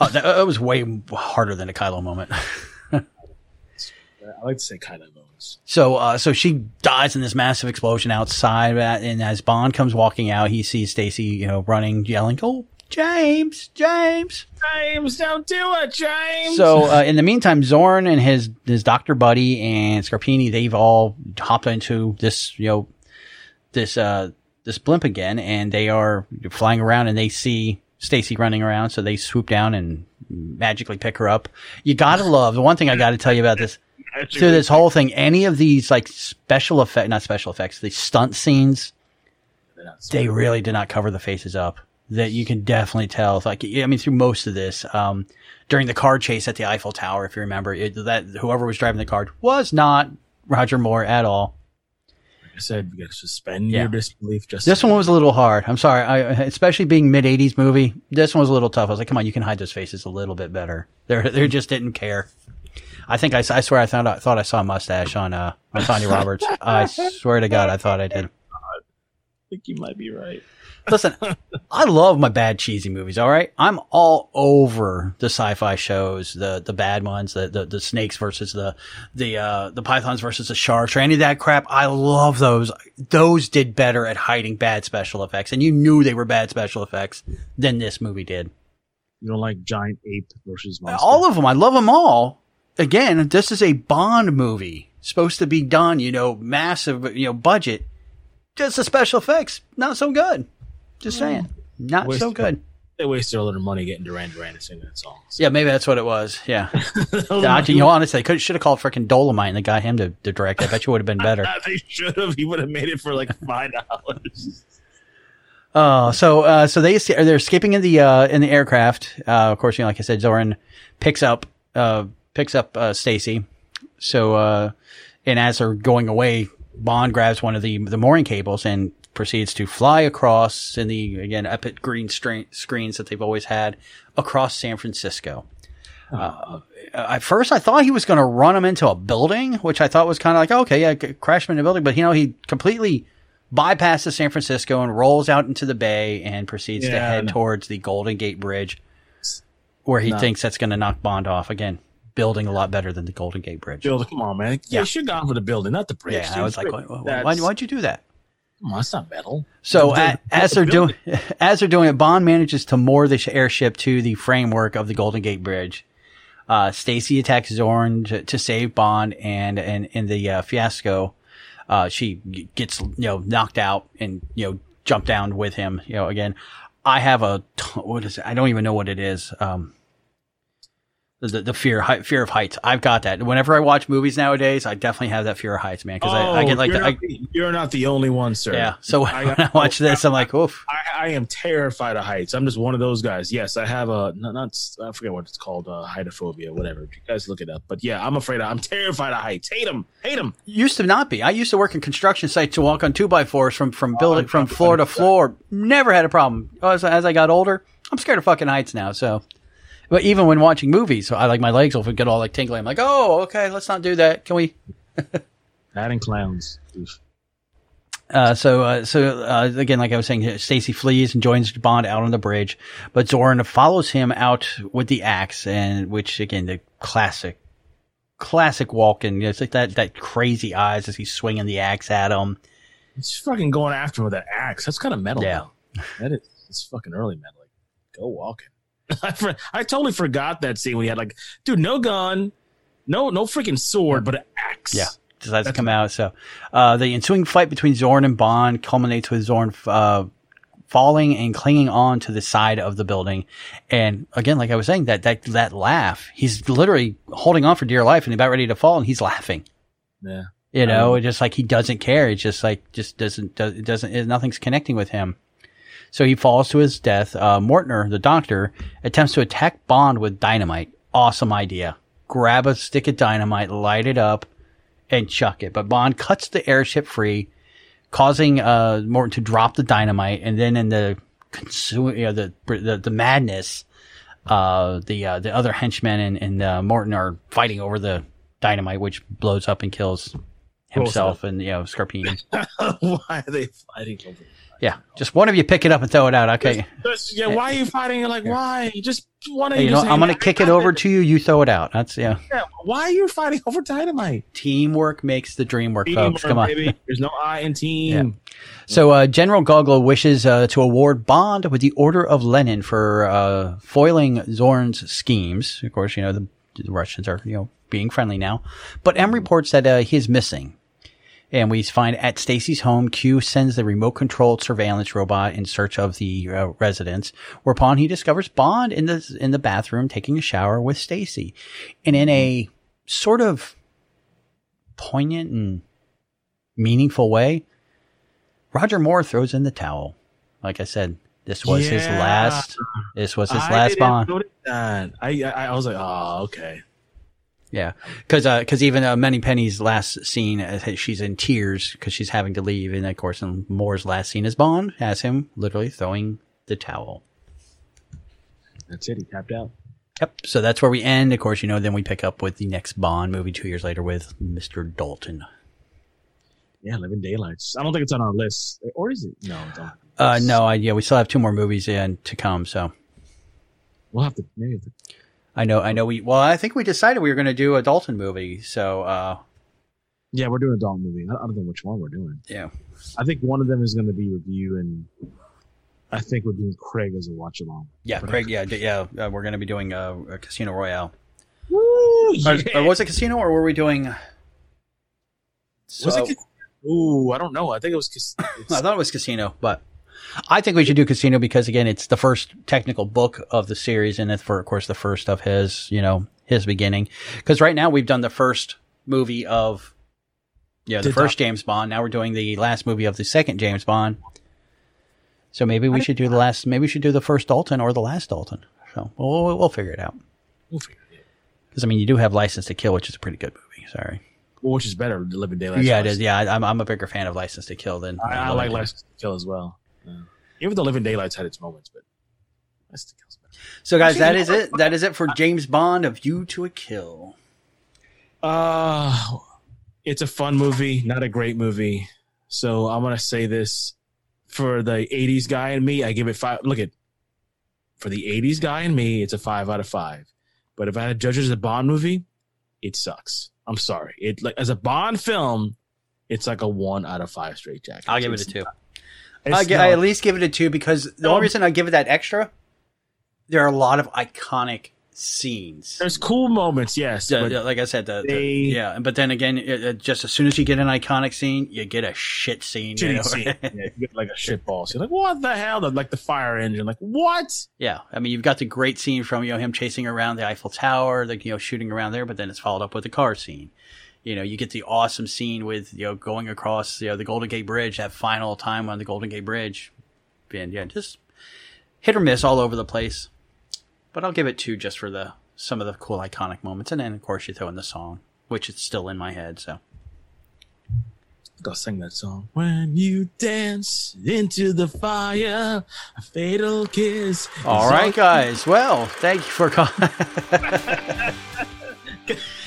Oh, that, that was way harder than a Kylo moment. I like to say Kylo moments. So, uh, so she dies in this massive explosion outside, and as Bond comes walking out, he sees Stacy, you know, running, yelling, "Oh, James, James!" James, don't do it, James. So, uh, in the meantime, Zorn and his his Doctor Buddy and Scarpini, they've all hopped into this, you know, this uh this blimp again, and they are flying around, and they see Stacy running around, so they swoop down and magically pick her up. You gotta love the one thing I gotta tell you about this through this whole thing. Any of these like special effect, not special effects, the stunt scenes, they really did not cover the faces up. That you can definitely tell. Like I mean, through most of this, um, during the car chase at the Eiffel Tower, if you remember, it, that whoever was driving the car was not Roger Moore at all. I said, you got to suspend Yeah. your disbelief. Just This one was a little hard. I'm sorry, I, especially being mid '80s movie. This one was a little tough. I was like, come on, you can hide those faces a little bit better. They they just didn't care. I think I swear I thought I thought I saw a mustache on uh on Tanya Roberts. I swear to God, I thought I did. I think you might be right. Listen, I love my bad cheesy movies. All right, I'm all over the sci-fi shows, the the bad ones, the the, the snakes versus the the uh, the pythons versus the sharks, or any of that crap. I love those. Those did better at hiding bad special effects, and you knew they were bad special effects than this movie did. You don't like giant ape versus monster. All of them, I love them all. Again, this is a Bond movie, supposed to be done, you know, massive, you know, budget. Just the special effects, not so good. Just saying, not Waste- so good. They wasted a lot of money getting Duran Duran to sing that song. Yeah, maybe that's what it was. Yeah. Yeah, you know, honestly, could should have called freaking Dolomite and they got him to, to direct. I bet you would have been better. they should have. He would have made it for like five dollars. Oh, so uh, so they they're escaping in the uh, in the aircraft. Uh, of course, you know, like I said, Zoran picks up uh, picks up uh, Stacy. So uh, and as they're going away, Bond grabs one of the the mooring cables and proceeds to fly across in the again epic green stra- screens that they've always had across San Francisco. Uh, at first, I thought he was going to run him into a building, which I thought was kind of like, okay, yeah, crash him into a building. But, you know, he completely bypasses San Francisco and rolls out into the bay and proceeds to head no. towards the Golden Gate Bridge, where he No. thinks that's going to knock Bond off. Again, building a lot better than the Golden Gate Bridge. Building, come on, man. Yeah. Yeah, should go for the building, not the bridge. yeah, I was like, why, why, why'd you do that? Come on, that's not metal. So The- a, as they're doing as they're doing it, Bond manages to moor the airship to the framework of the Golden Gate Bridge. Uh, Stacy attacks Zorn to, to save Bond, and and in the uh, fiasco, uh, she gets you know knocked out and you know jump down with him. You know again, I have a what is it? I don't even know what it is. Um, the, the, fear height, fear of heights. I've got that. Whenever I watch movies nowadays, I definitely have that fear of heights, man. Because I, I get like Oh, you're, the, not the, you're not the only one, sir. yeah. So when I- I watch this, I'm like, oof. I, I am terrified of heights. I'm just one of those guys. Yes, I have a not, not I forget what it's called, uh, heightophobia, whatever. You guys look it up. But yeah, I'm afraid. Of, I'm terrified of heights. Hate them. Hate them. used to not be. I used to work in construction sites to walk on two by fours from from building from floor to floor. Never had a problem. As, as I got older, I'm scared of fucking heights now. So, but even when watching movies, I like my legs will get all like tingly. I'm like, oh, okay, let's not do that. Can we? That and clowns. Uh, so, uh, so uh, again, like I was saying, Stacy flees and joins Bond out on the bridge, but Zorn follows him out with the axe, and which again, the classic, classic walking. It's like that that crazy eyes as he's swinging the axe at him. He's fucking going after him with that axe. That's kind of metal. Yeah. That is. It's fucking early metal. Like, go walking. I, for, I totally forgot that scene when he had like, dude, no gun, no no freaking sword, but an axe. Yeah, decides to come out. So uh, the ensuing fight between Zorn and Bond culminates with Zorn uh, falling and clinging on to the side of the building. And again, like I was saying, that, that, that laugh, he's literally holding on for dear life and about ready to fall and he's laughing. Yeah. You know, Um, it's just like he doesn't care. It's just like, just doesn't, does, doesn't nothing's connecting with him. So he falls to his death. Uh, Mortner, the doctor, attempts to attack Bond with dynamite. Awesome idea. Grab a stick of dynamite, light it up, and chuck it. But Bond cuts the airship free, causing uh, Morton to drop the dynamite. And then in the consume, you know, the, the the madness, uh, the uh, the other henchmen and, and uh, Morton are fighting over the dynamite, which blows up and kills himself and you know Scarpini. Why are they fighting over? Yeah, just one of you pick it up and throw it out. Okay. Just- yeah, why are you fighting? You're like, why? Just one of Hey, you. you know, I'm gonna kick it over to you. You throw it out. That's yeah. Yeah, why are you fighting over dynamite? Teamwork makes the dream work, folks. Come on. baby. There's no I in team. So uh, General Gogol wishes uh, to award Bond with the Order of Lenin for uh, foiling Zorn's schemes. Of course, you know the, the Russians are you know being friendly now, but M reports that uh, he is missing. And we find at Stacy's home, Q sends the remote controlled surveillance robot in search of the uh, residence, whereupon he discovers Bond in the in the bathroom taking a shower with Stacy, and in a sort of poignant and meaningful way, Roger Moore throws in the towel. Like I said, this was his last. This was his I last Bond. that. I, I I was like, oh, okay. Yeah, because because even uh, Moneypenny's last scene, uh, she's in tears because she's having to leave, and of course, in Moore's last scene as Bond has him literally throwing the towel. That's it. He tapped out. Yep. So that's where we end. Of course, you know. Then we pick up with the next Bond movie two years later with Mister Dalton. Yeah, Living Daylights. I don't think it's on our list, or is it? No, it's on. Uh, no, I, yeah, we still have two more movies in to come. So We'll have to maybe. Have to, I know, I know. We well, I think we decided we were going to do a Dalton movie. So uh, yeah, we're doing a Dalton movie. I don't know which one we're doing. yeah. I think one of them is going to be review, and I think we're doing Craig as a watch along. Yeah, Craig. Yeah, d- yeah. Uh, we're going to be doing uh, a Casino Royale. Woo! Yeah. or was it Casino, or were we doing? was it? Ooh, I don't know. I think it was. I thought it was Casino, but I think we should do Casino because again, it's the first technical book of the series, and it's for, of course, the first of his, you know, his beginning. Because right now we've done the first movie of, yeah, the first James Bond. Now we're doing the last movie of the second James Bond. So maybe we should do the last. Maybe we should do the first Dalton or the last Dalton. So we'll we'll, we'll figure it out. we'll figure it out. Because I mean, you do have License to Kill, which is a pretty good movie. Sorry. Well, which is better, Living Daylights? yeah, it is. Yeah, I'm I'm a bigger fan of License to Kill than I, I like License to Kill as well. Yeah. Even though Living Daylights had its moments, but License to Kill's better. So, guys, Actually, that you is know it. That is it for James Bond of You to a Kill. Uh, it's a fun movie, not a great movie. So I'm gonna say this for the '80s guy in me, I give it five. Look at for the '80s guy in me, it's a five out of five. But if I had to judge it as a Bond movie, it sucks. I'm sorry. It like as a Bond film, it's like a one out of five straight jacket. I'll give it a two. it's I, not- I at least give it a two because the No. only reason I give it that extra, there are a lot of iconic scenes. There's cool moments, yes. The- the- like I said, the, the- they- yeah, but then again, it, it- just as soon as you get an iconic scene, you get a shit scene. you know? scene. Yeah, you get like a shit ball. So you're like, what the hell? Like the fire engine. Like what? Yeah, I mean, you've got the great scene from you know him chasing around the Eiffel Tower, like you know shooting around there, but then it's followed up with the car scene. You know, you get the awesome scene with you know going across you know the Golden Gate Bridge, that final time on the Golden Gate Bridge, and yeah, just hit or miss all over the place. But I'll give it two just for the some of the cool iconic moments, and then of course you throw in the song, which is still in my head. So Go sing that song. When you dance into the fire, a fatal kiss. all guys. Well, thank you for calling.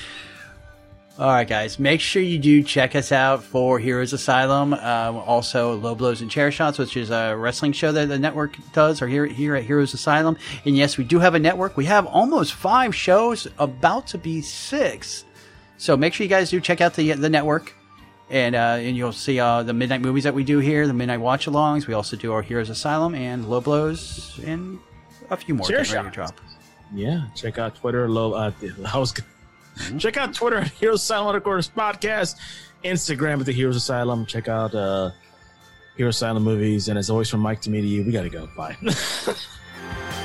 All right, guys. Make sure you do check us out for Heroes Asylum. Um, also, Low Blows and Chair Shots, which is a wrestling show that the network does, or here here at Heroes Asylum. And yes, we do have a network. We have almost five shows, about to be six. So make sure you guys do check out the the network, and uh, and you'll see uh, the midnight movies that we do here, the midnight watch-alongs. We also do our Heroes Asylum and Low Blows, and a few more. Chair getting ready to Shots. drop. Yeah, check out Twitter. Low, uh, I was, Mm-hmm. check out Twitter at Heroes Asylum underscore podcast, Instagram at the Heroes Asylum. Check out uh, Heroes Asylum Movies. And as always, from Mike to me to you, we got to go. Bye.